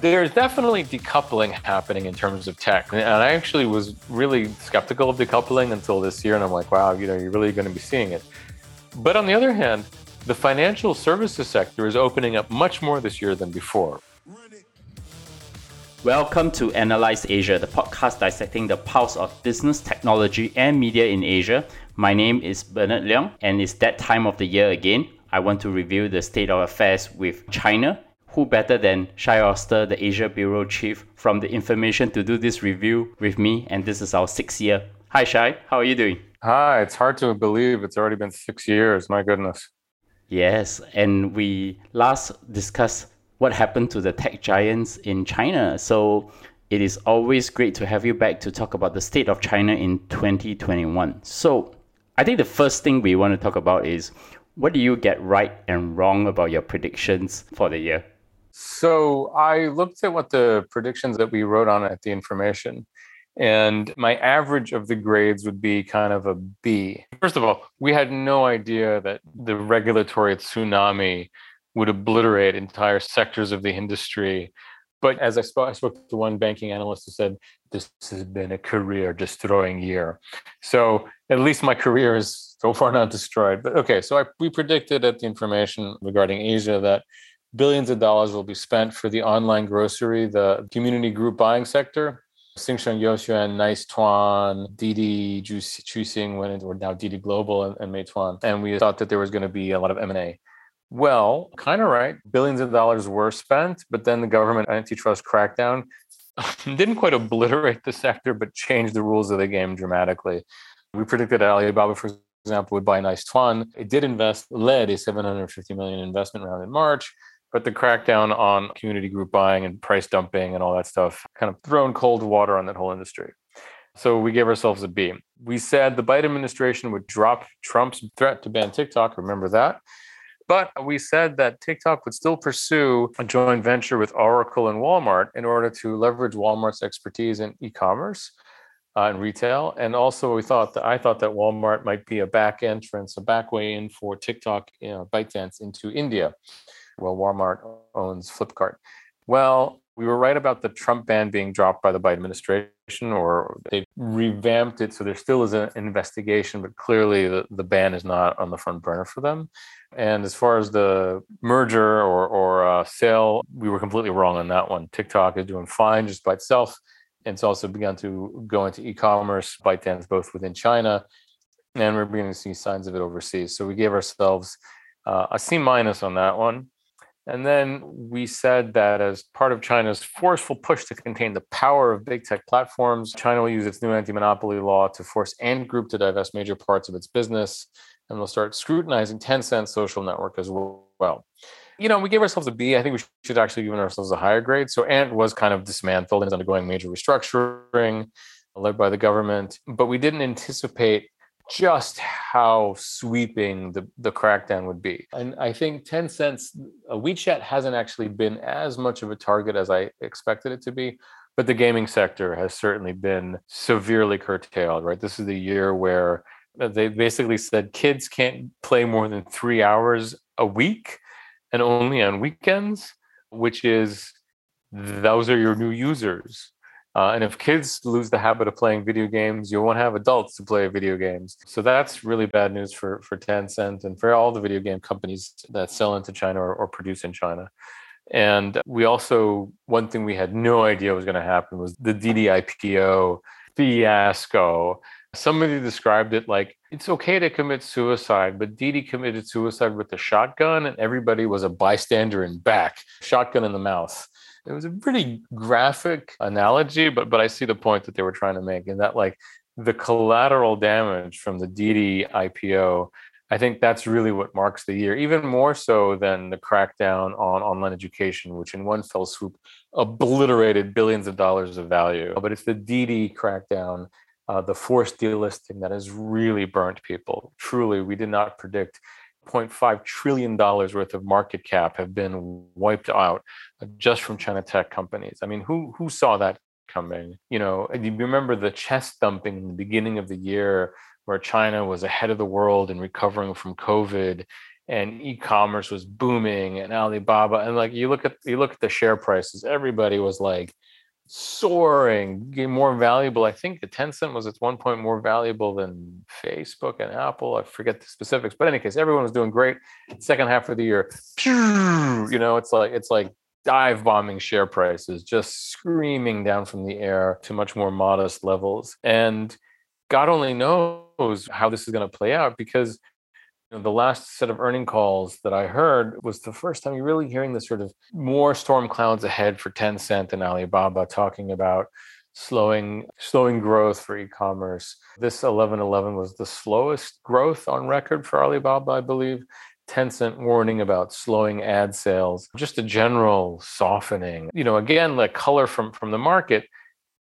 There's definitely decoupling happening in terms of tech. And I actually was really skeptical of decoupling until this year. And I'm like, wow, you know, you're really going to be seeing it. But on the other hand, the financial services sector is opening up much more this year than before. Welcome to Analyse Asia, the podcast dissecting the pulse of business, technology, and media in Asia. My name is Bernard Leong, and it's that time of the year again. I want to review the state of affairs with China. Who better than Shai Oster, the Asia Bureau Chief from the Information, to do this review with me? And this is our sixth year. Hi, Shai. How are you doing? Hi. It's hard to believe it's already been six years. My goodness. Yes, and we last discussed what happened to the tech giants in China. So it is always great to have you back to talk about the state of China in 2021. So I think the first thing we want to talk about is what do you get right and wrong about your predictions for the year? So I looked at what the predictions that we wrote on at the information. And my average of the grades would be kind of a B. First of all, we had no idea that the regulatory tsunami would obliterate entire sectors of the industry. But as I spoke, I spoke to one banking analyst who said, This has been a career destroying year. So at least my career is so far not destroyed. But okay, so I, we predicted at the information regarding Asia that billions of dollars will be spent for the online grocery, the community group buying sector. Xingsheng Youxuan, Nice Tuan, Didi, Chuxing went into, or now Didi Global and, and Meituan. And we thought that there was going to be a lot of M&A. Well, kind of right. Billions of dollars were spent, but then the government antitrust crackdown didn't quite obliterate the sector, but changed the rules of the game dramatically. We predicted Alibaba, for example, would buy Nice Tuan. It did invest, led a 750 million investment round in March, but the crackdown on community group buying and price dumping and all that stuff kind of thrown cold water on that whole industry. So we gave ourselves a B. We said the Biden administration would drop Trump's threat to ban TikTok. Remember that? But we said that TikTok would still pursue a joint venture with Oracle and Walmart in order to leverage Walmart's expertise in e-commerce uh, and retail. And also, we thought that I thought that Walmart might be a back entrance, a back way in for TikTok, you know, ByteDance into India. Well, Walmart owns Flipkart. Well, we were right about the Trump ban being dropped by the Biden administration, or they revamped it. So there still is an investigation, but clearly the, the ban is not on the front burner for them. And as far as the merger or, or uh, sale, we were completely wrong on that one. TikTok is doing fine just by itself. It's also begun to go into e-commerce, ByteDance both within China, and we're beginning to see signs of it overseas. So we gave ourselves uh, a C minus on that one. And then we said that as part of China's forceful push to contain the power of big tech platforms, China will use its new anti monopoly law to force Ant Group to divest major parts of its business. And they'll start scrutinizing Tencent social network as well. You know, we gave ourselves a B. I think we should actually give ourselves a higher grade. So Ant was kind of dismantled and is undergoing major restructuring led by the government. But we didn't anticipate just how sweeping the, the crackdown would be. And I think Tencent's uh, WeChat hasn't actually been as much of a target as I expected it to be. But the gaming sector has certainly been severely curtailed, right? This is the year where uh, they basically said kids can't play more than three hours a week and only on weekends, which is those are your new users. Uh, and if kids lose the habit of playing video games, you won't have adults to play video games. So that's really bad news for, for Tencent and for all the video game companies that sell into China or, or produce in China. And we also, one thing we had no idea was going to happen was the Didi IPO fiasco. Somebody described it like it's okay to commit suicide, but Didi committed suicide with a shotgun, and everybody was a bystander in back, shotgun in the mouth it was a pretty graphic analogy, but but I see the point that they were trying to make, and that like the collateral damage from the Didi IPO, I think that's really what marks the year, even more so than the crackdown on online education, which in one fell swoop obliterated billions of dollars of value. But it's the Didi crackdown, uh, the forced delisting that has really burnt people. Truly, we did not predict 0.5 trillion dollars worth of market cap have been wiped out just from China tech companies. I mean, who who saw that coming? You know, you remember the chest thumping in the beginning of the year where China was ahead of the world in recovering from COVID and e-commerce was booming and Alibaba and like you look at you look at the share prices everybody was like soaring more valuable I think the Tencent was at one point more valuable than Facebook and Apple I forget the specifics but in any case everyone was doing great second half of the year you know it's like it's like dive bombing share prices just screaming down from the air to much more modest levels and God only knows how this is going to play out because the last set of earning calls that I heard was the first time you're really hearing the sort of more storm clouds ahead for Tencent and Alibaba talking about slowing slowing growth for e-commerce. This 1111 was the slowest growth on record for Alibaba, I believe. Tencent warning about slowing ad sales, just a general softening. You know, again, like color from from the market,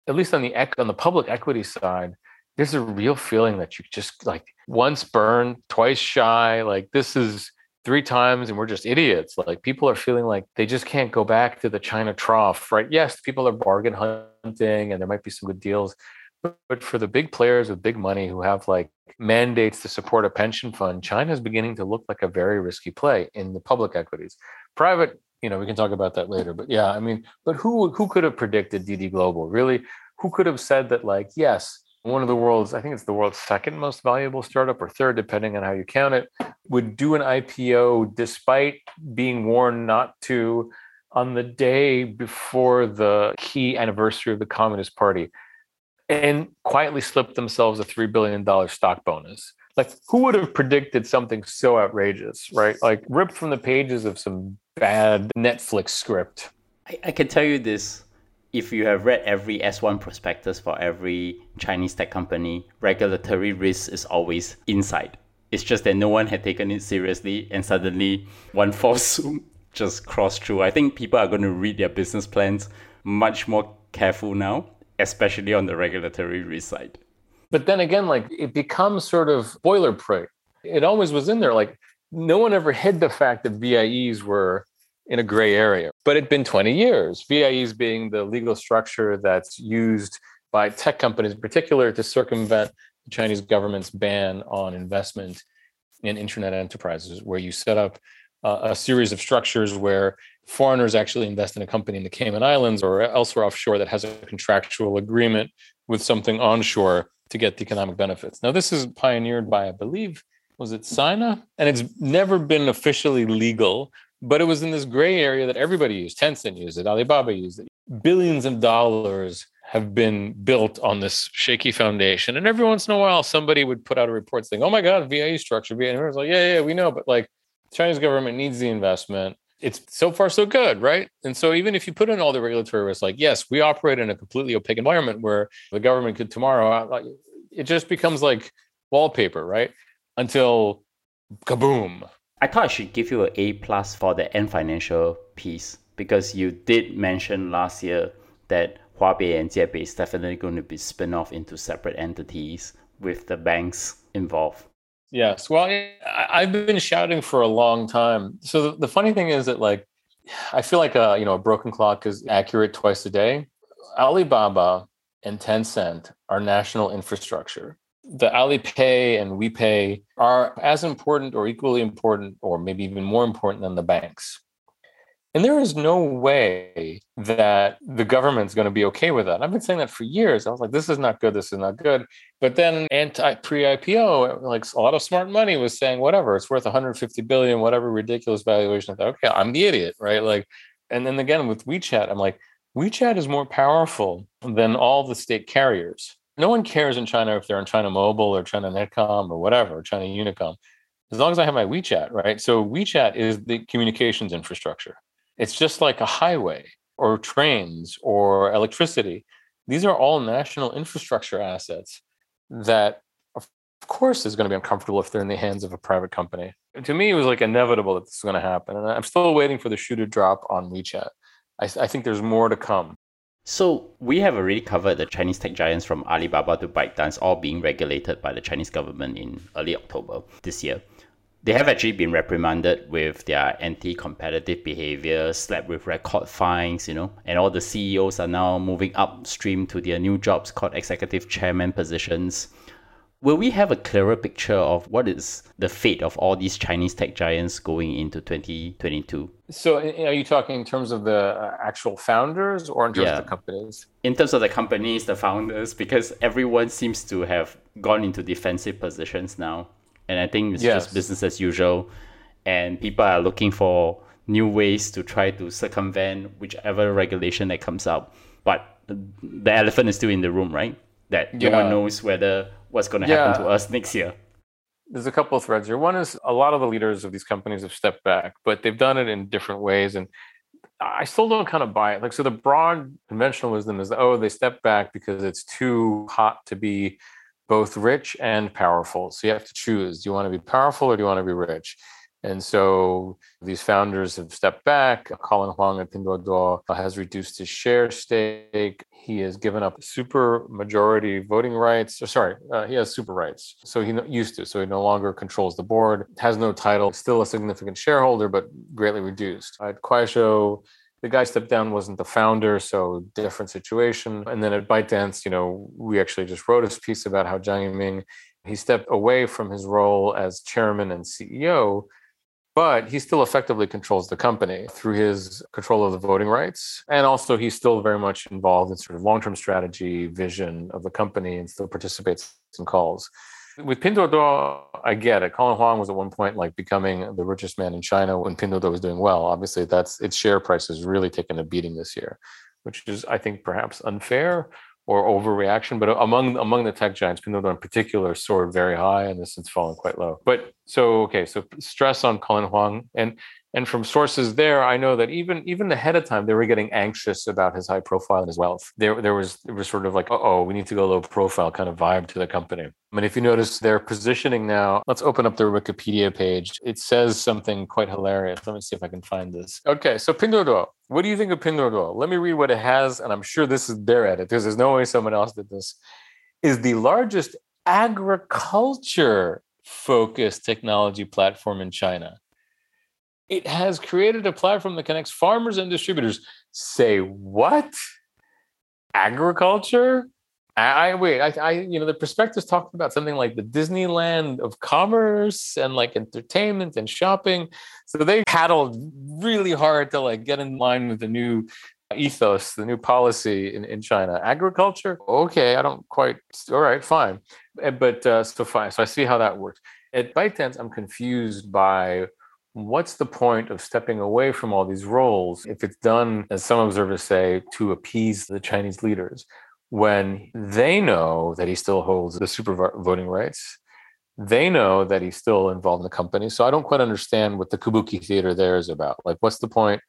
at least on the on the public equity side, there's a real feeling that you just like once burned, twice shy. Like this is three times and we're just idiots. Like people are feeling like they just can't go back to the China trough, right? Yes, people are bargain hunting and there might be some good deals. But for the big players with big money who have like mandates to support a pension fund, China is beginning to look like a very risky play in the public equities. Private, you know, we can talk about that later. But yeah, I mean, but who who could have predicted Didi Global? Really, who could have said that like, yes, one of the world's, I think it's the world's second most valuable startup or third, depending on how you count it, would do an IPO despite being warned not to on the day before the key anniversary of the Communist Party and quietly slip themselves a $3 billion stock bonus. Like, who would have predicted something so outrageous, right? Like, ripped from the pages of some bad Netflix script. I, I can tell you this if you have read every S1 prospectus for every Chinese tech company, regulatory risk is always inside. It's just that no one had taken it seriously and suddenly one false swoop just crossed through. I think people are going to read their business plans much more careful now, especially on the regulatory risk side. But then again, like it becomes sort of boilerplate. It always was in there. Like no one ever hid the fact that VIEs were in a gray area. But it'd been 20 years, VIEs being the legal structure that's used by tech companies in particular to circumvent the Chinese government's ban on investment in internet enterprises, where you set up uh, a series of structures where foreigners actually invest in a company in the Cayman Islands or elsewhere offshore that has a contractual agreement with something onshore to get the economic benefits. Now, this is pioneered by, I believe, was it Sina? And it's never been officially legal, but it was in this gray area that everybody used. Tencent used it, Alibaba used it. Billions of dollars have been built on this shaky foundation. And every once in a while, somebody would put out a report saying, oh my God, VIE structure. And everyone's like, yeah, yeah, we know. But like, Chinese government needs the investment. It's so far so good, right? And so even if you put in all the regulatory risks, like, yes, we operate in a completely opaque environment where the government could tomorrow, uh, it just becomes like wallpaper, right? Until kaboom, I thought I should give you an A plus for the Ant Financial piece because you did mention last year that Huabei and Jiebei is definitely going to be spin off into separate entities with the banks involved. Yes. Well, I've been shouting for a long time. So the funny thing is that like I feel like a you know a broken clock is accurate twice a day. Alibaba and Tencent are national infrastructure the Alipay and WePay are as important or equally important, or maybe even more important than the banks. And there is no way that the government's going to be okay with that. I've been saying that for years. I was like, this is not good. This is not good. But then Ant pre-IPO, like a lot of smart money was saying, whatever, it's worth 150 billion, whatever ridiculous valuation. I thought, okay, I'm the idiot, right? Like, and then again with WeChat, I'm like, WeChat is more powerful than all the state carriers no one cares in China if they're on China Mobile or China Netcom or whatever, China Unicom, as long as I have my WeChat, right? So WeChat is the communications infrastructure. It's just like a highway or trains or electricity. These are all national infrastructure assets that, of course, is going to be uncomfortable if they're in the hands of a private company. To me, it was like inevitable that this is going to happen. And I'm still waiting for the shoe to drop on WeChat. I, I think there's more to come. So we have already covered the Chinese tech giants from Alibaba to ByteDance all being regulated by the Chinese government in early October this year. They have actually been reprimanded with their anti-competitive behavior, slapped with record fines, you know, and all the CEOs are now moving upstream to their new jobs called executive chairman positions. Will we have a clearer picture of what is the fate of all these Chinese tech giants going into 2022? So, are you talking in terms of the uh, actual founders or in terms yeah. of the companies? In terms of the companies, the founders, because everyone seems to have gone into defensive positions now. And I think it's yes. just business as usual. And people are looking for new ways to try to circumvent whichever regulation that comes out. But the elephant is still in the room, right? That yeah. no one knows whether what's going to yeah. happen to us next year. There's a couple of threads here. One is a lot of the leaders of these companies have stepped back, but they've done it in different ways. And I still don't kind of buy it. Like, so the broad conventional wisdom is oh, they step back because it's too hot to be both rich and powerful. So you have to choose. Do you want to be powerful or do you want to be rich? And so these founders have stepped back. Colin Huang at Pinduoduo has reduced his share stake. He has given up super majority voting rights. Or sorry, uh, he has super rights. So he used to. So he no longer controls the board, has no title, still a significant shareholder, but greatly reduced. At Kuaishou, the guy stepped down wasn't the founder so different situation and then at ByteDance you know we actually just wrote a piece about how Zhang Yiming he stepped away from his role as chairman and ceo but he still effectively controls the company through his control of the voting rights. And also, he's still very much involved in sort of long term strategy, vision of the company, and still participates in calls. With Pinduoduo, I get it. Colin Huang was at one point like becoming the richest man in China when Pinduoduo was doing well. Obviously, that's its share price has really taken a beating this year, which is, I think, perhaps unfair or overreaction. But among among the tech giants, Pinduoduo in particular soared very high, and this has fallen quite low. But so okay, so stress on Colin Huang, and and from sources there, I know that even even ahead of time, they were getting anxious about his high profile and his wealth. There there was there was sort of like, oh, we need to go low profile kind of vibe to the company. I mean, if you notice their positioning now, let's open up their Wikipedia page. It says something quite hilarious. Let me see if I can find this. Okay, so Pinduoduo. What do you think of Pinduoduo? Let me read what it has, and I'm sure this is their edit because there's no way someone else did this. Is the largest agriculture focused technology platform in China it has created a platform that connects farmers and distributors. Say what? Agriculture? I, I wait. I, I, you know, the prospectus talked about something like the Disneyland of commerce and like entertainment and shopping. So they paddled really hard to like get in line with the new ethos, the new policy in, in China. Agriculture, okay, I don't quite. All right, fine, eh, but uh, so fine. So I see how that works. At ByteDance, I'm confused by what's the point of stepping away from all these roles if it's done, as some observers say, to appease the Chinese leaders when they know that he still holds the super voting rights? They know that he's still involved in the company. So I don't quite understand what the Kabuki theater there is about. Like, what's the point?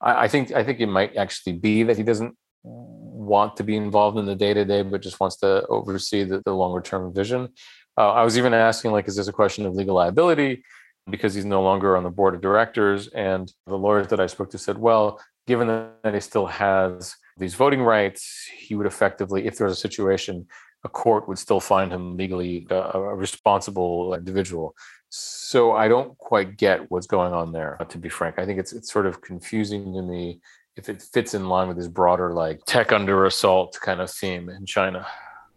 I, I think I think it might actually be that he doesn't want to be involved in the day to day, but just wants to oversee the, the longer term vision. Uh, I was even asking, like, is this a question of legal liability? Because he's no longer on the board of directors. And the lawyers that I spoke to said, well, given that he still has these voting rights, he would effectively, if there's a situation, a court would still find him legally a, a responsible individual. So I don't quite get what's going on there, to be frank. I think it's it's sort of confusing to me if it fits in line with this broader like tech under assault kind of theme in China.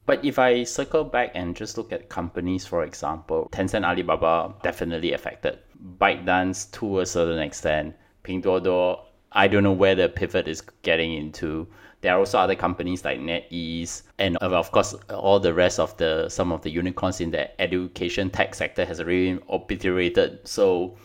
But if I circle back and just look at companies, for example, Tencent, Alibaba definitely affected. ByteDance to a certain extent. Pinduoduo, I don't know where the pivot is getting into. There are also other companies like NetEase, and uh, of course, all the rest of the some of the unicorns in the education tech sector has really obliterated. So,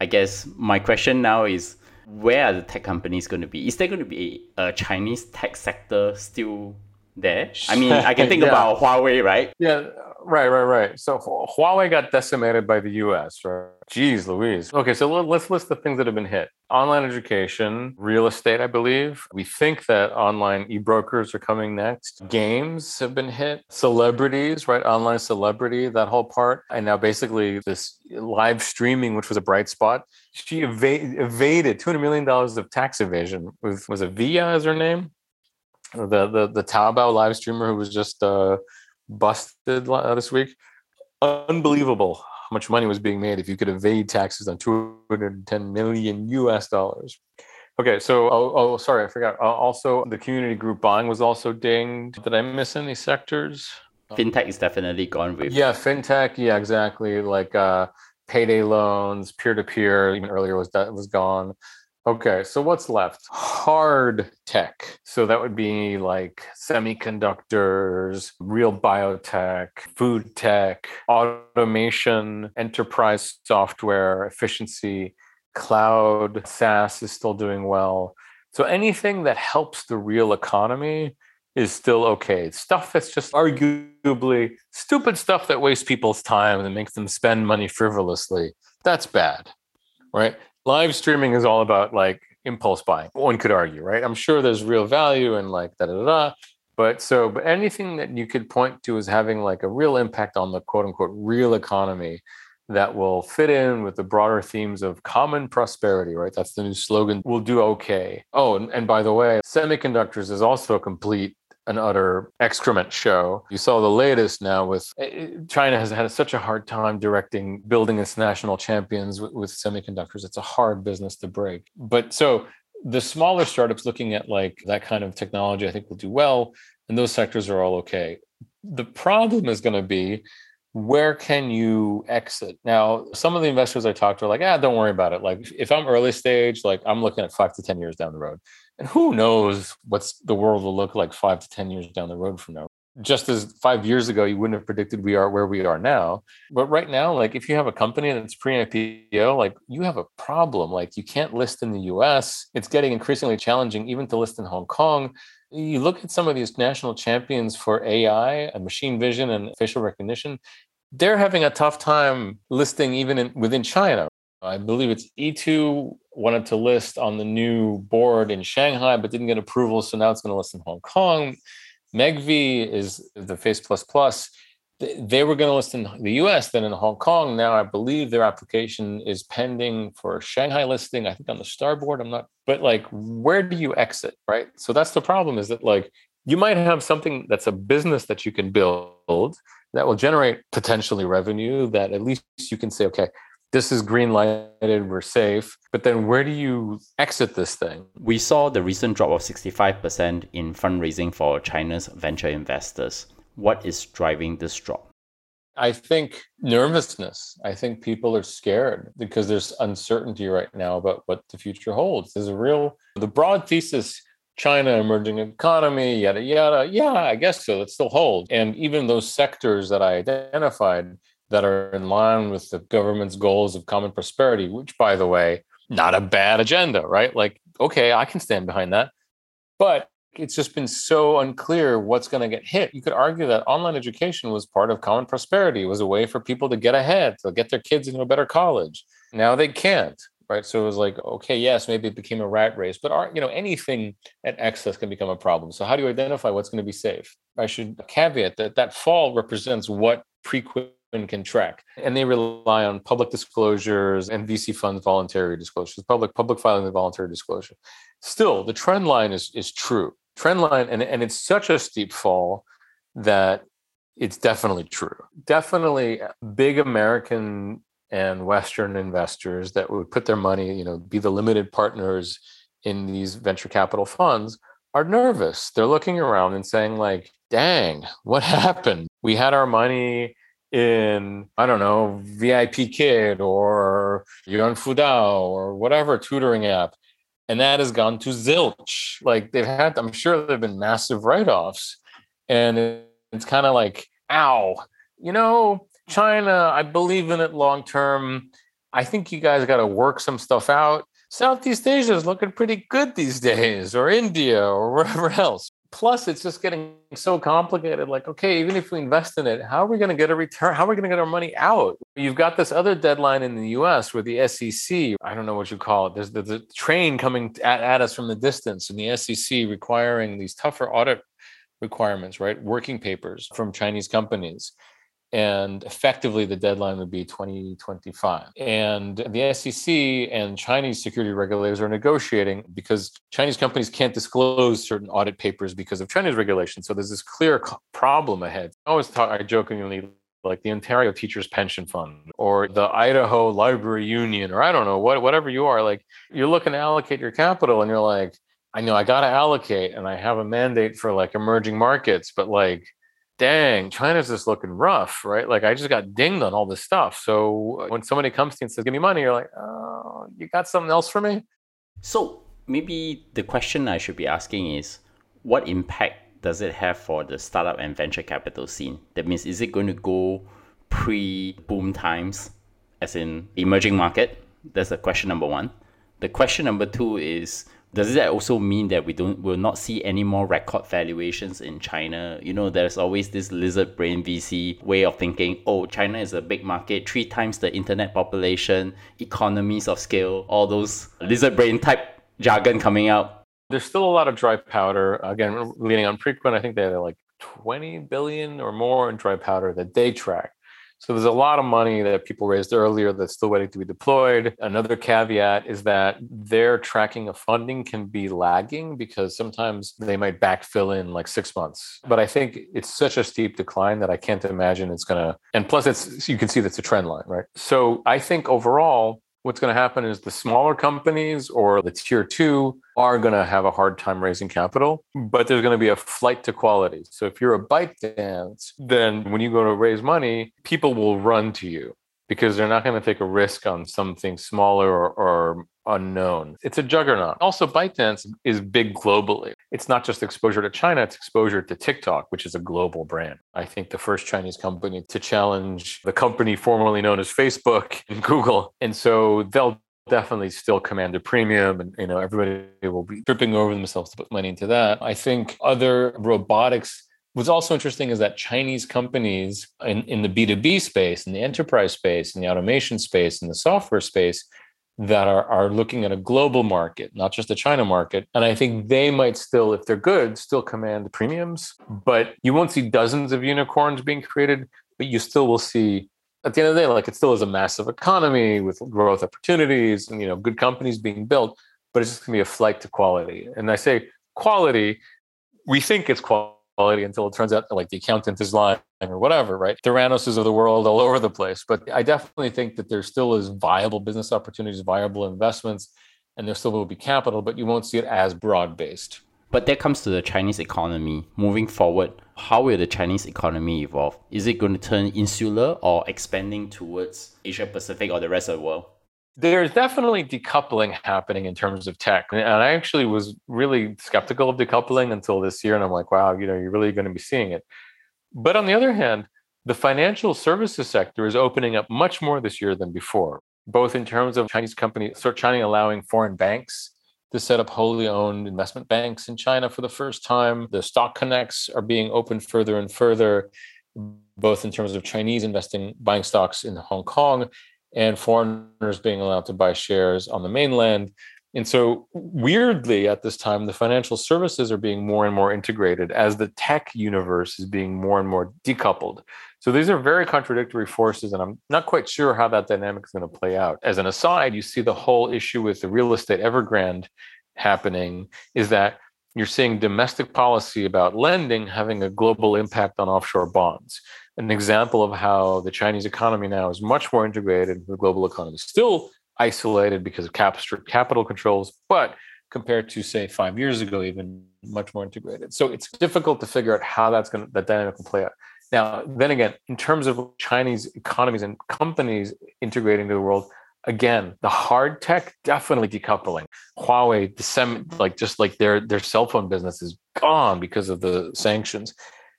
I guess my question now is, where are the tech companies going to be? Is there going to be a Chinese tech sector still there. I mean, I can think yeah. about Huawei, right? Yeah, right, right, right. So Huawei got decimated by the US, right? Jeez Louise. Okay, so let's list the things that have been hit. Online education, real estate, I believe. We think that online e-brokers are coming next. Games have been hit. Celebrities, right? Online celebrity, that whole part. And now basically this live streaming, which was a bright spot. She evaded $200 million of tax evasion with, was it Viya as her name? The the the Taobao live streamer who was just uh, busted this week. Unbelievable how much money was being made if you could evade taxes on 210 million US dollars. Okay, so oh, oh sorry, I forgot. Uh, also, the community group buying was also dinged. Did I miss any sectors? fintech is definitely gone with. Yeah, fintech. Yeah, exactly. Like uh, payday loans, peer to peer. Even earlier was that was gone. Okay, so what's left? Hard tech. So that would be like semiconductors, real biotech, food tech, automation, enterprise software, efficiency, cloud, SaaS is still doing well. So anything that helps the real economy is still okay. Stuff that's just arguably stupid stuff that wastes people's time and makes them spend money frivolously, that's bad, right? Live streaming is all about like impulse buying. One could argue, right? I'm sure there's real value and like da da da. But so, but anything that you could point to as having like a real impact on the quote unquote real economy that will fit in with the broader themes of common prosperity, right? That's the new slogan. We'll do okay. Oh, and, and by the way, semiconductors is also a complete an utter excrement show. You saw the latest now with eh, eh, China has had such a hard time directing building its national champions with, with, semiconductors. It's a hard business to break. But so the smaller startups looking at like that kind of technology, I think will do well. And those sectors are all okay. The problem is going to be where can you exit? Now, some of the investors I talked to are like, ah, don't worry about it. Like if I'm early stage, like I'm looking at five to 10 years down the road. And who knows what's the world will look like five to 10 years down the road from now. Just as five years ago, you wouldn't have predicted we are where we are now. But right now, like if you have a company that's pre IPO, like you have a problem. Like you can't list in the US. It's getting increasingly challenging even to list in Hong Kong. You look at some of these national champions for AI and machine vision and facial recognition, they're having a tough time listing even in, within China. I believe it's Yitu wanted to list on the new board in Shanghai, but didn't get approval. So now it's going to list in Hong Kong. MEGV is the Face Plus Plus. They were going to list in the US, then in Hong Kong. Now I believe their application is pending for Shanghai listing. I think on the starboard. I'm not, but like, where do you exit, right? So that's the problem. Is that like you might have something that's a business that you can build that will generate potentially revenue that at least you can say, okay, this is green lighted, we're safe. But then where do you exit this thing? We saw the recent drop of 65% in fundraising for China's venture investors. What is driving this drop? I think nervousness. I think people are scared because there's uncertainty right now about what the future holds. There's a real, the broad thesis China emerging economy, yada, yada. Yeah, I guess so. It still holds. And even those sectors that I identified, that are in line with the government's goals of common prosperity, which, by the way, not a bad agenda, right? Like, okay, I can stand behind that. But it's just been so unclear what's going to get hit. You could argue that online education was part of common prosperity. It was a way for people to get ahead, to get their kids into a better college. Now they can't, right? So it was like, okay, yes, maybe it became a rat race, but are, you know, anything at excess can become a problem. So how do you identify what's going to be safe? I should caveat that that fall represents what pre can track. And they rely on public disclosures and VC funds voluntary disclosures, public public filing and voluntary disclosure. Still, the trend line is is true. Trend line, and, and it's such a steep fall that it's definitely true. Definitely big American and Western investors that would put their money, you know, be the limited partners in these venture capital funds are nervous. They're looking around and saying, like, dang, what happened? We had our money in I don't know VIP Kid or Yuan Fudao or whatever tutoring app, and that has gone to zilch. Like they've had, I'm sure there've been massive write-offs, and it's kind of like, ow, you know, China. I believe in it long term. I think you guys got to work some stuff out. Southeast Asia is looking pretty good these days, or India, or wherever else plus it's just getting so complicated like okay even if we invest in it how are we going to get a return how are we going to get our money out? You've got this other deadline in the us where the sec i don't know what you call it there's, there's a train coming at, at us from the distance and the sec requiring these tougher audit requirements right working papers from chinese companies and effectively the deadline would be 2025 and the sec and chinese security regulators are negotiating because chinese companies can't disclose certain audit papers because of chinese regulations. So there's this clear problem ahead. I always talk i jokingly like the ontario teachers pension fund or the idaho library union or i don't know what whatever you are like you're looking to allocate your capital and you're like i know i got to allocate and i have a mandate for like emerging markets but like dang, China's just looking rough, right? Like I just got dinged on all this stuff. So uh, when somebody comes to you and says, give me money, you're like, oh, you got something else for me? So maybe the question I should be asking is what impact does it have for the startup and venture capital scene? That means, is it going to go pre boom times, as in emerging market? That's the question number one. The question number two is does that also mean that we don't will not see any more record valuations in China? You know, there's always this lizard brain VC way of thinking, oh, China is a big market, three times the internet population, economies of scale, all those lizard brain type jargon coming out. There's still a lot of dry powder. Again, leaning on Preqin, I think they had like 20 billion or more in dry powder that they track. So there's a lot of money that people raised earlier that's still waiting to be deployed. Another caveat is that their tracking of funding can be lagging because sometimes they might backfill in like six months. But I think it's such a steep decline that I can't imagine it's going to. And plus, it's you can see that's a trend line, right? So I think overall, what's going to happen is the smaller companies or the tier two are going to have a hard time raising capital, but there's going to be a flight to quality. So if you're a bike ByteDance, then when you go to raise money, people will run to you because they're not going to take a risk on something smaller or, or unknown. It's a juggernaut. Also, ByteDance is big globally. It's not just exposure to China, it's exposure to TikTok, which is a global brand. I think the first Chinese company to challenge the company formerly known as Facebook and Google. And so they'll definitely still command a premium and you know everybody will be tripping over themselves to put money into that. I think other robotics What's also interesting is that Chinese companies in, in the B2B space, in the enterprise space, in the automation space, in the software space, that are, are looking at a global market, not just a China market. And I think they might still, if they're good, still command premiums. But you won't see dozens of unicorns being created, but you still will see at the end of the day, like it still is a massive economy with growth opportunities and you know good companies being built, but it's just gonna be a flight to quality. And I say quality, we think it's quality quality until it turns out like the accountant is lying or whatever, right? Theranos of the world all over the place. But I definitely think that there still is viable business opportunities, viable investments, and there still will be capital, but you won't see it as broad based. But that comes to the Chinese economy. Moving forward, how will the Chinese economy evolve? Is it going to turn insular or expanding towards Asia Pacific or the rest of the world? There's definitely decoupling happening in terms of tech. And I actually was really skeptical of decoupling until this year. And I'm like, wow, you know, you're really going to be seeing it. But on the other hand, the financial services sector is opening up much more this year than before, both in terms of Chinese companies, so China allowing foreign banks to set up wholly owned investment banks in China for the first time. The stock connects are being opened further and further, both in terms of Chinese investing, buying stocks in Hong Kong and foreigners being allowed to buy shares on the mainland. And so, weirdly, at this time, the financial services are being more and more integrated as the tech universe is being more and more decoupled. So, these are very contradictory forces, and I'm not quite sure how that dynamic is going to play out. As an aside, you see the whole issue with the real estate Evergrande happening is that you're seeing domestic policy about lending having a global impact on offshore bonds an example of how the Chinese economy now is much more integrated with the global economy. Is still isolated because of capital controls, but compared to say five years ago, even much more integrated. So it's difficult to figure out how that's going to that dynamic will play out. Now, then again, in terms of Chinese economies and companies integrating to the world, again, the hard tech definitely decoupling. Huawei, dissemin- like just like their their cell phone business is gone because of the sanctions.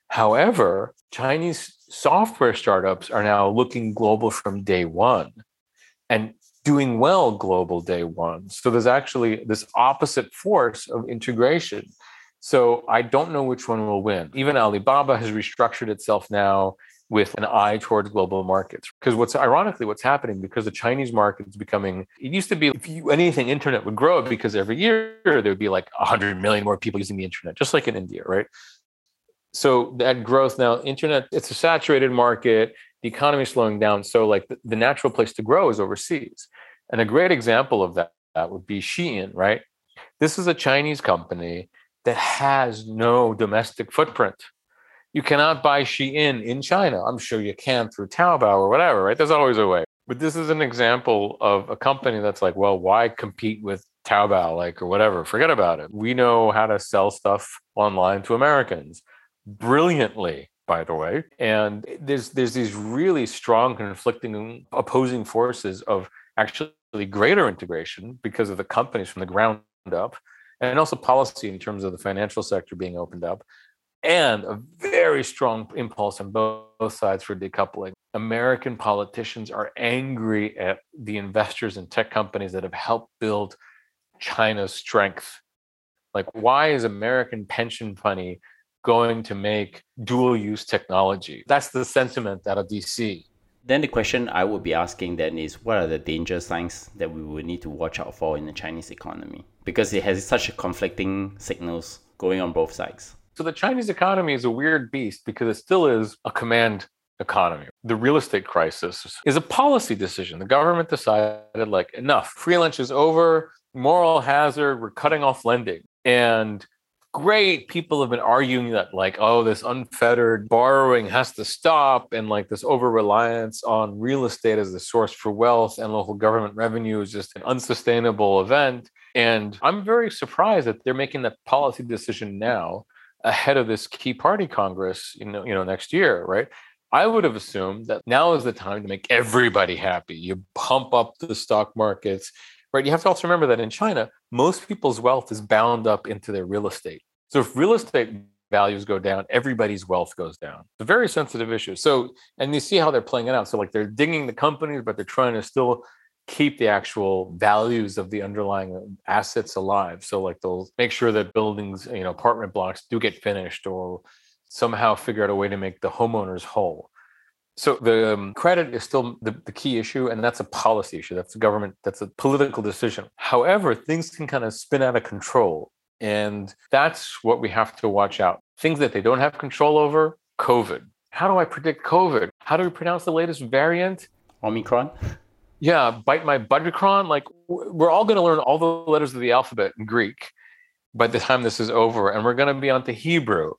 However, Chinese software startups are now looking global from day one and doing well global day one. So there's actually this opposite force of integration. So I don't know which one will win. Even Alibaba has restructured itself now with an eye towards global markets. Because what's ironically what's happening because the Chinese market is becoming it used to be if you anything internet would grow because every year there would be like 100 million more people using the internet just like in India, right? So that growth now internet it's a saturated market. The economy is slowing down. So like the, the, natural place to grow is overseas. And a great example of that, that would be shein right? This is a chinese company that has no domestic footprint. You cannot buy shein in china. I'm sure you can through taobao or whatever right? There's always a way. But this is an example of a company that's like well why compete with taobao like or whatever? Forget about it. We know how to sell stuff online to americans brilliantly by the way. And there's there's these really strong conflicting opposing forces of actually greater integration because of the companies from the ground up and also policy in terms of the financial sector being opened up and a very strong impulse on both, sides for decoupling. American politicians are angry at the investors and tech companies that have helped build China's strength. Like, why is American pension money going to make dual use technology? That's the sentiment out of DC. Then the question I would be asking then is what are the danger signs that we will need to watch out for in the Chinese economy? Because it has such conflicting signals going on both sides. So the Chinese economy is a weird beast because it still is a command economy. The real estate crisis is a policy decision. The government decided like enough. Free lunch is over, moral hazard, we're cutting off lending. And great. People have been arguing that like oh this unfettered borrowing has to stop and like this over reliance on real estate as the source for wealth and local government revenue is just an unsustainable event. And i'm very surprised that they're making that policy decision now ahead of this key party congress you know you know next year right? I would have assumed that now is the time to make everybody happy. You pump up the stock markets, right? You have to also remember that in China, most people's wealth is bound up into their real estate. So if real estate values go down, everybody's wealth goes down. It's a very sensitive issue. So, and you see how they're playing it out. So, like they're dinging the companies, but they're trying to still keep the actual values of the underlying assets alive. So, like they'll make sure that buildings, you know, apartment blocks do get finished or somehow figure out a way to make the homeowners whole. So the um, credit is still the, the key issue, and that's a policy issue. That's a government, that's a political decision. However, things can kind of spin out of control. And that's what we have to watch out. Things that they don't have control over, COVID. How do I predict COVID? How do we pronounce the latest variant? Omicron. Yeah, bite my buttercron. Like we're all going to learn all the letters of the alphabet in Greek by the time this is over, and we're going to be on to Hebrew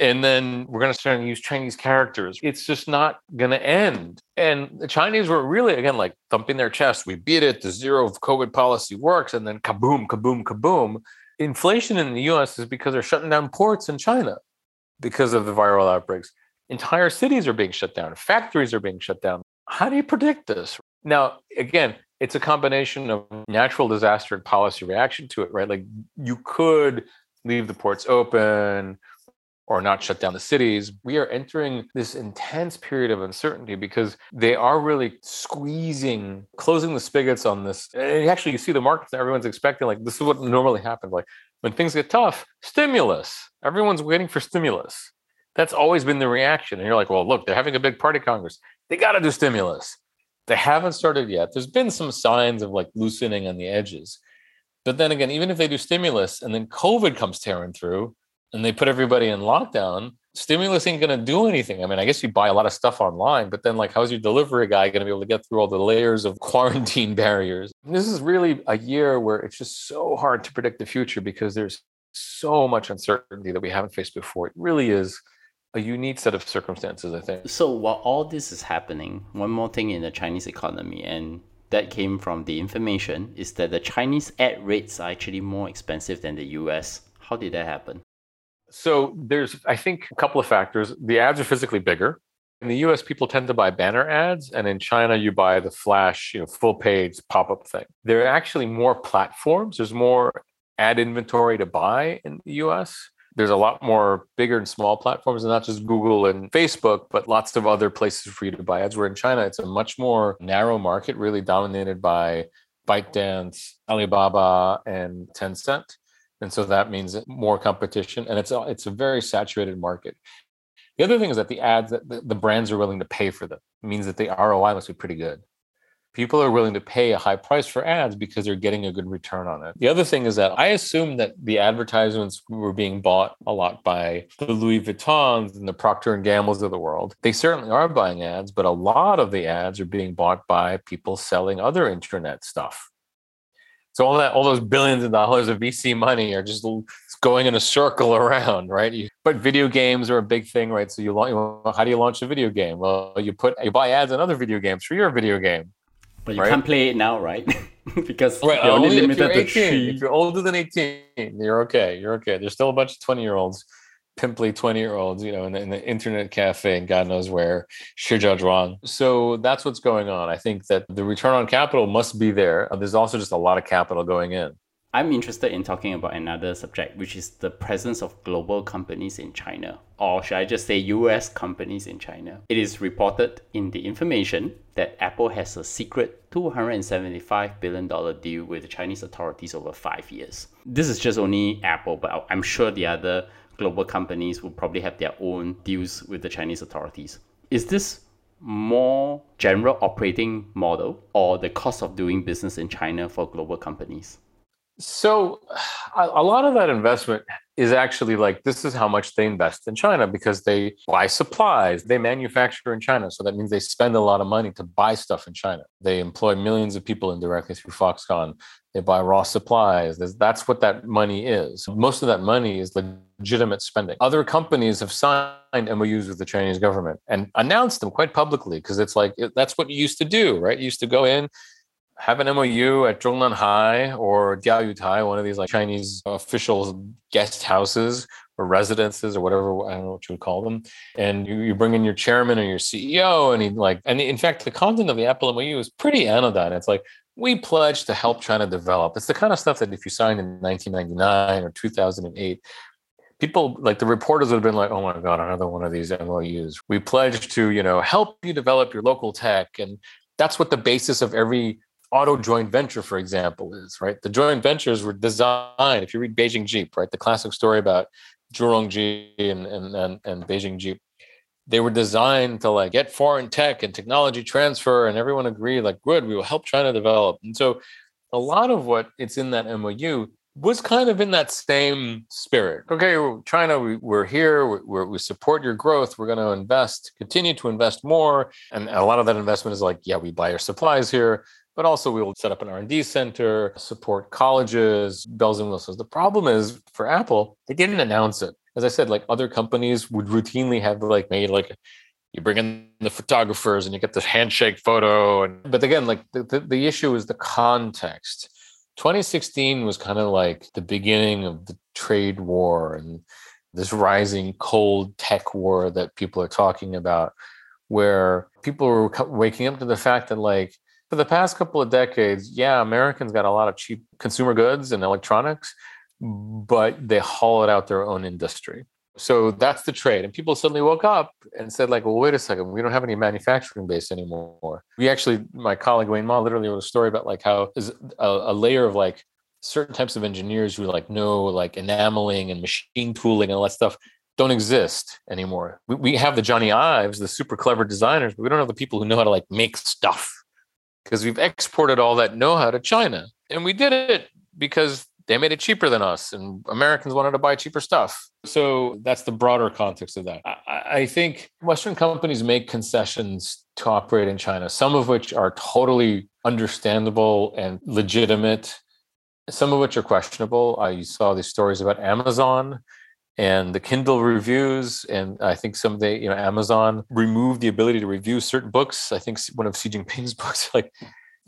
and then we're going to start to use Chinese characters. It's just not going to end. And the Chinese were really, again, like thumping their chest. We beat it. The zero COVID policy works. And then kaboom, kaboom, kaboom. Inflation in the US is because they're shutting down ports in China because of the viral outbreaks. Entire cities are being shut down, factories are being shut down. How do you predict this? Now, again, it's a combination of natural disaster and policy reaction to it, right? Like you could leave the ports open or not shut down the cities. We are entering this intense period of uncertainty because they are really squeezing, closing the spigots on this. And actually, you see the markets, everyone's expecting like this is what normally happens. Like when things get tough, stimulus. Everyone's waiting for stimulus. That's always been the reaction. And you're like, well, look, they're having a big party Congress. They got to do stimulus. They haven't started yet. There's been some signs of like loosening on the edges. But then again, even if they do stimulus and then COVID comes tearing through, and they put everybody in lockdown, stimulus ain't going to do anything. I mean, I guess you buy a lot of stuff online, but then like, how's your delivery guy going to be able to get through all the layers of quarantine barriers? This is really a year where it's just so hard to predict the future because there's so much uncertainty that we haven't faced before. It really is a unique set of circumstances, I think. So while all this is happening, one more thing in the Chinese economy, and that came from the information, is that the Chinese ad rates are actually more expensive than the US. How did that happen? So there's, I think, a couple of factors. The ads are physically bigger. In the US, people tend to buy banner ads, and in China, you buy the flash, you know, full page pop up thing. There are actually more platforms. There's more ad inventory to buy in the US. There's a lot more bigger and small platforms, and not just Google and Facebook, but lots of other places for you to buy ads. Where in China, it's a much more narrow market, really dominated by ByteDance, Alibaba, and Tencent and so that means more competition and it's a, it's a very saturated market. The other thing is that the ads that the, brands are willing to pay for them. Means that the roi must be pretty good. People are willing to pay a high price for ads because they're getting a good return on it. The other thing is that i assume that the advertisements were being bought a lot by the louis vuittons and the procter and gambles of the world. They certainly are buying ads but a lot of the ads are being bought by people selling other internet stuff so all that, all those billions of dollars of VC money are just going in a circle around, right? You, but video games are a big thing, right? So you, launch, how do you launch a video game? Well, you put you buy ads on other video games for your video game. But you right? can't play it now, right? because right, you're only, only limited 18, to three. If you're older than 18, you're okay. You're okay. There's still a bunch of 20 year olds pimply 20 year olds, you know, in the, in the, internet cafe and God knows where, Shijiazhuang. So that's what's going on. I think that the return on capital must be there. Uh, there's also just a lot of capital going in. I'm interested in talking about another subject, which is the presence of global companies in China, or should I just say US companies in China. It is reported in the information that Apple has a secret $275 billion deal with the Chinese authorities over five years. This is just only Apple, but I'm sure the other global companies will probably have their own deals with the Chinese authorities. Is this more general operating model or the cost of doing business in China for global companies? So, a lot of that investment is actually like this is how much they invest in China because they buy supplies, they manufacture in China. So that means they spend a lot of money to buy stuff in China. They employ millions of people indirectly through Foxconn. They buy raw supplies. That's what that money is. Most of that money is legitimate spending. Other companies have signed MOUs with the Chinese government and announced them quite publicly because it's like that's what you used to do, right? You used to go in, have an MOU at Zhongnan Hai or Diaoyutai, one of these like Chinese official guest houses or residences or whatever I don't know what you would call them, and you, you bring in your chairman or your CEO, and he like, and in fact, the content of the Apple MOU is pretty anodyne. It's like we pledge to help China develop. It's the kind of stuff that if you signed in 1999 or 2008, people like the reporters would have been like, "Oh my god, another one of these MOUs." We pledge to, you know, help you develop your local tech, and that's what the basis of every auto joint venture, for example, is right. The joint ventures were designed. If you read Beijing Jeep, right, the classic story about Zhu Rongji and and and, and Beijing Jeep, they were designed to like get foreign tech and technology transfer, and everyone agreed like, good, we will help China develop. And so, a lot of what it's in that MOU was kind of in that same spirit. Okay, China, we, are here. we we support your growth. We're going to invest, continue to invest more. And a lot of that investment is like, yeah, we buy your supplies here but also we will set up an r&d center support colleges bells and whistles the problem is for apple they didn't announce it as i said like other companies would routinely have like made like you bring in the photographers and you get this handshake photo and but again like the, the, the issue is the context 2016 was kind of like the beginning of the trade war and this rising cold tech war that people are talking about where people were waking up to the fact that like for the past couple of decades, yeah, Americans got a lot of cheap consumer goods and electronics, but they hollowed out their own industry. So that's the trade. And people suddenly woke up and said, like, well, wait a second, we don't have any manufacturing base anymore. We actually, my colleague Wayne Ma literally wrote a story about like how is a, a layer of like certain types of engineers who like know like enameling and machine tooling and all that stuff don't exist anymore. We, we have the Jony Ives, the super clever designers, but we don't have the people who know how to like make stuff because we've exported all that know-how to China. And we did it because they made it cheaper than us and Americans wanted to buy cheaper stuff. So that's the broader context of that. I, I think Western companies make concessions to operate in China, some of which are totally understandable and legitimate, some of which are questionable. I saw these stories about Amazon and the Kindle reviews, and I think some of the you know Amazon removed the ability to review certain books. I think one of Xi Jinping's books, like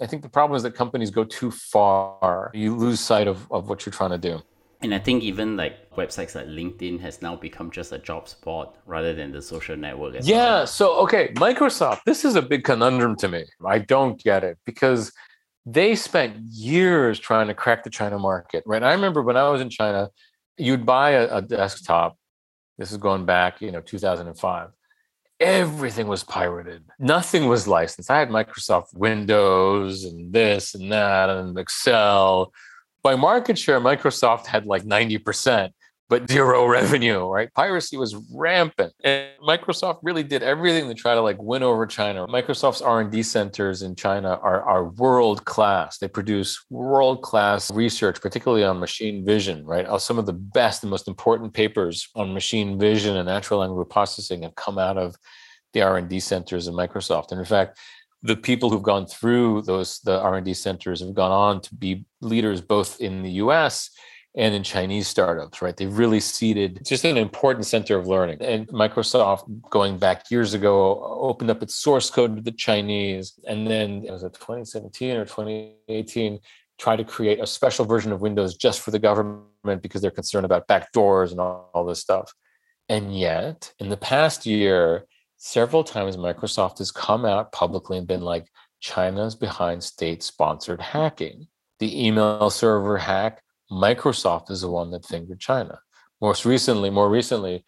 I think the problem is that companies go too far. You lose sight of, of what you're trying to do. And I think even like websites like LinkedIn has now become just a job spot rather than the social network. yeah. Well. So okay, Microsoft. This is a big conundrum to me. I don't get it because they spent years trying to crack the China market. Right. I remember when I was in China, you'd buy a, a desktop. This is going back, you know, 2005 everything was pirated. Nothing was licensed. I had Microsoft Windows and this and that and Excel. By market share, Microsoft had like 90% but zero revenue, right? Piracy was rampant. And Microsoft really did everything to try to like win over China. Microsoft's R&D centers in China are, are world class. They produce world class research, particularly on machine vision, right? Uh, some of the best and most important papers on machine vision and natural language processing have come out of the R&D centers of Microsoft. And in fact, the people who've gone through those the R&D centers have gone on to be leaders both in the US and in Chinese startups, right? They've really seeded just an important center of learning. And Microsoft, going back years ago, opened up its source code to the Chinese. And then it was it 2017 or 2018, tried to create a special version of Windows just for the government because they're concerned about backdoors and all, all this stuff. And yet, in the past year, several times Microsoft has come out publicly and been like, China's behind state sponsored hacking. The email server hack, Microsoft is the one that fingered China. Most recently, more recently,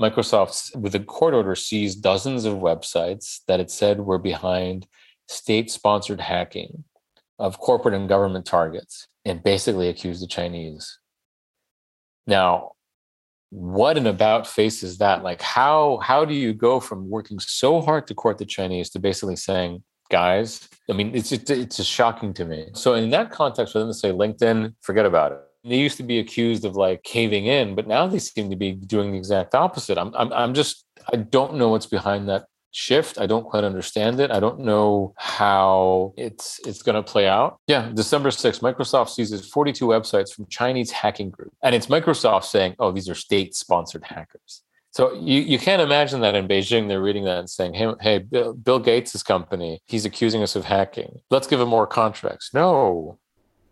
Microsoft, with a court order, seized dozens of websites that it said were behind state sponsored hacking of corporate and government targets and basically accused the Chinese. Now, what an about face is that? Like, how how do you go from working so hard to court the Chinese to basically saying, guys? I mean, it's it's, it's just shocking to me. So in that context, for them to say LinkedIn, forget about it. They used to be accused of like caving in, but now they seem to be doing the exact opposite. I'm I'm I'm just I don't know what's behind that shift. I don't quite understand it. I don't know how it's it's going to play out. Yeah, December 6th, Microsoft seizes 42 websites from Chinese hacking group. And it's Microsoft saying, "Oh, these are state-sponsored hackers." So you, you can't imagine that in Beijing they're reading that and saying, "Hey, hey, Bill, Bill Gates' company, he's accusing us of hacking. Let's give him more contracts." No.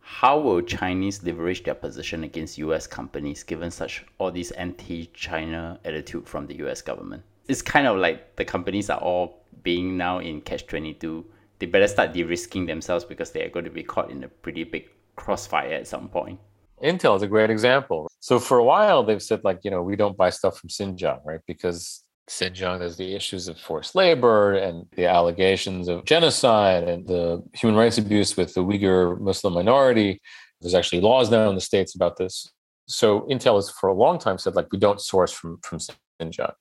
How will Chinese leverage their position against US companies given such all this anti-China attitude from the US government? It's kind of like the companies are all being now in catch 22 they better start de-risking themselves because they are going to be caught in a pretty big crossfire at some point intel is a great example so for a while they've said like you know we don't buy stuff from xinjiang right because Xinjiang, there's the issues of forced labor and the allegations of genocide and the human rights abuse with the Uyghur Muslim minority. There's actually laws now in the States about this. So Intel has for a long time said like we don't source from, from Xinjiang.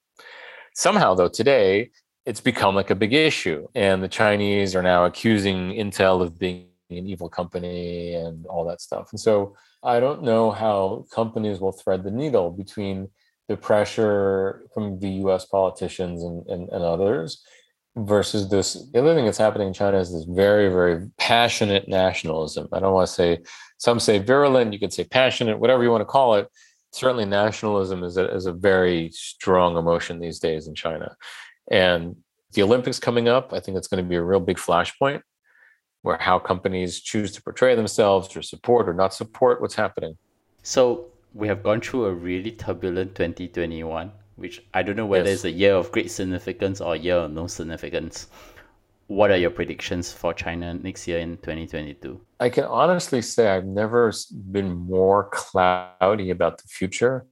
Somehow, though, today it's become like a big issue. And the Chinese are now accusing Intel of being an evil company and all that stuff. And so I don't know how companies will thread the needle between the pressure from the US politicians and, and, and others versus this. The other thing that's happening in China is this very, very passionate nationalism. I don't want to say, some say virulent, you could say passionate, whatever you want to call it certainly nationalism is a, is a very strong emotion these days in China. And the Olympics coming up, I think it's going to be a real big flashpoint where how companies choose to portray themselves or support or not support what's happening. So we have gone through a really turbulent 2021, which I don't know whether yes. it's a year of great significance or a year of no significance what are your predictions for China next year in 2022? I can honestly say I've never been more cloudy about the future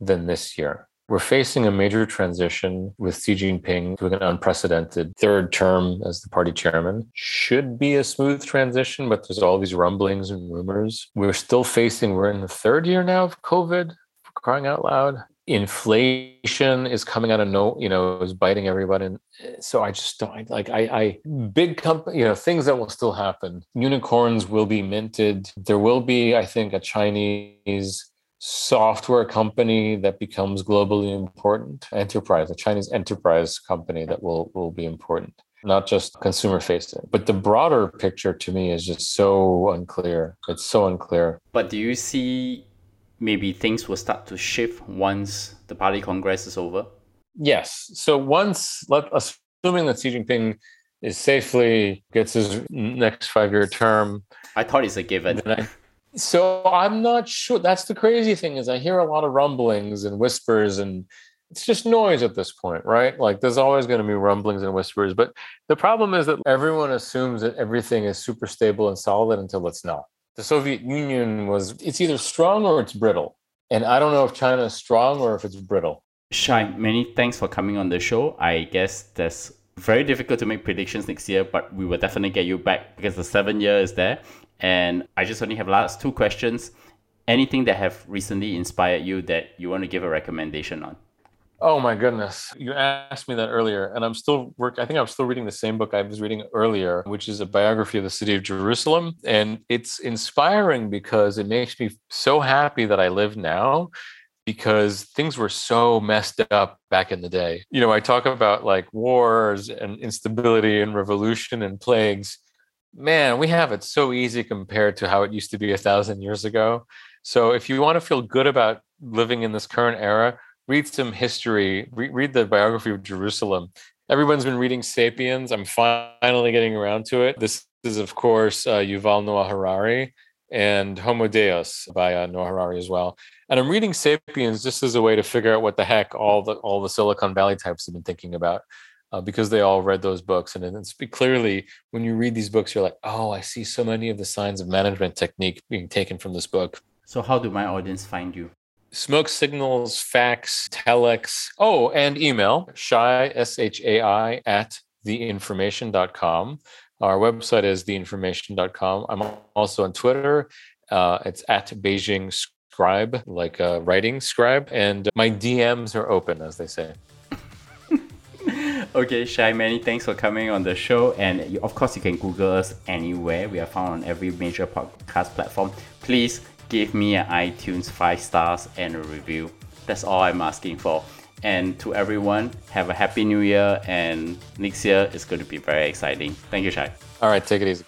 than this year. We're facing a major transition with Xi Jinping doing an unprecedented third term as the party chairman. Should be a smooth transition, but there's all these rumblings and rumors. We're still facing, we're in the third year now of COVID, crying out loud inflation is coming out of no you know is biting everybody and eh, so i just don't like i i big company you know things that will still happen. Unicorns will be minted. There will be i think a chinese software company that becomes globally important enterprise a chinese enterprise company that will will be important not just consumer facing but the broader picture to me is just so unclear. It's so unclear. But do you see maybe things will start to shift once the party congress is over? Yes. So once, let, assuming that Xi Jinping is safely gets his next five-year term, I thought it's a given. I, so I'm not sure. That's the crazy thing is I hear a lot of rumblings and whispers, and it's just noise at this point, right? Like there's always going to be rumblings and whispers, but the problem is that everyone assumes that everything is super stable and solid until it's not the Soviet Union was it's either strong or it's brittle. And I don't know if China is strong or if it's brittle. Shai, many thanks for coming on the show. I guess that's very difficult to make predictions next year, but we will definitely get you back because the seven year is there. And I just only have last two questions. Anything that have recently inspired you that you want to give a recommendation on? Oh my goodness. You asked me that earlier and I'm still work I think I'm still reading the same book I was reading earlier, which is a biography of the city of Jerusalem and it's inspiring because it makes me so happy that I live now because things were so messed up back in the day. You know, I talk about like wars and instability and revolution and plagues. Man, we have it so easy compared to how it used to be a thousand years ago. So if you want to feel good about living in this current era, read some history, re- read the biography of Jerusalem. Everyone's been reading *Sapiens*. I'm finally getting around to it. This is, of course, uh, Yuval Noah Harari, and Homo Deus by uh, Noah Harari as well. And I'm reading Sapiens just as a way to figure out what the heck all the all the Silicon Valley types have been thinking about. Uh, because they all read those books. And it's clearly, when you read these books, you're like, oh, I see so many of the signs of management technique being taken from this book. So, how do my audience find you? Smoke signals, fax, telex, oh, and email, shai, S H A I, at theinformation.com. Our website is theinformation.com. I'm also on Twitter. Uh, it's at Beijing Scribe, like a writing scribe. And my DMs are open, as they say. okay, Shai, many thanks for coming on the show. And of course, you can Google us anywhere. We are found on every major podcast platform. Please give me an iTunes five stars and a review. That's all I'm asking for. And to everyone, have a happy new year. And next year is going to be very exciting. Thank you, Shai. All right, take it easy.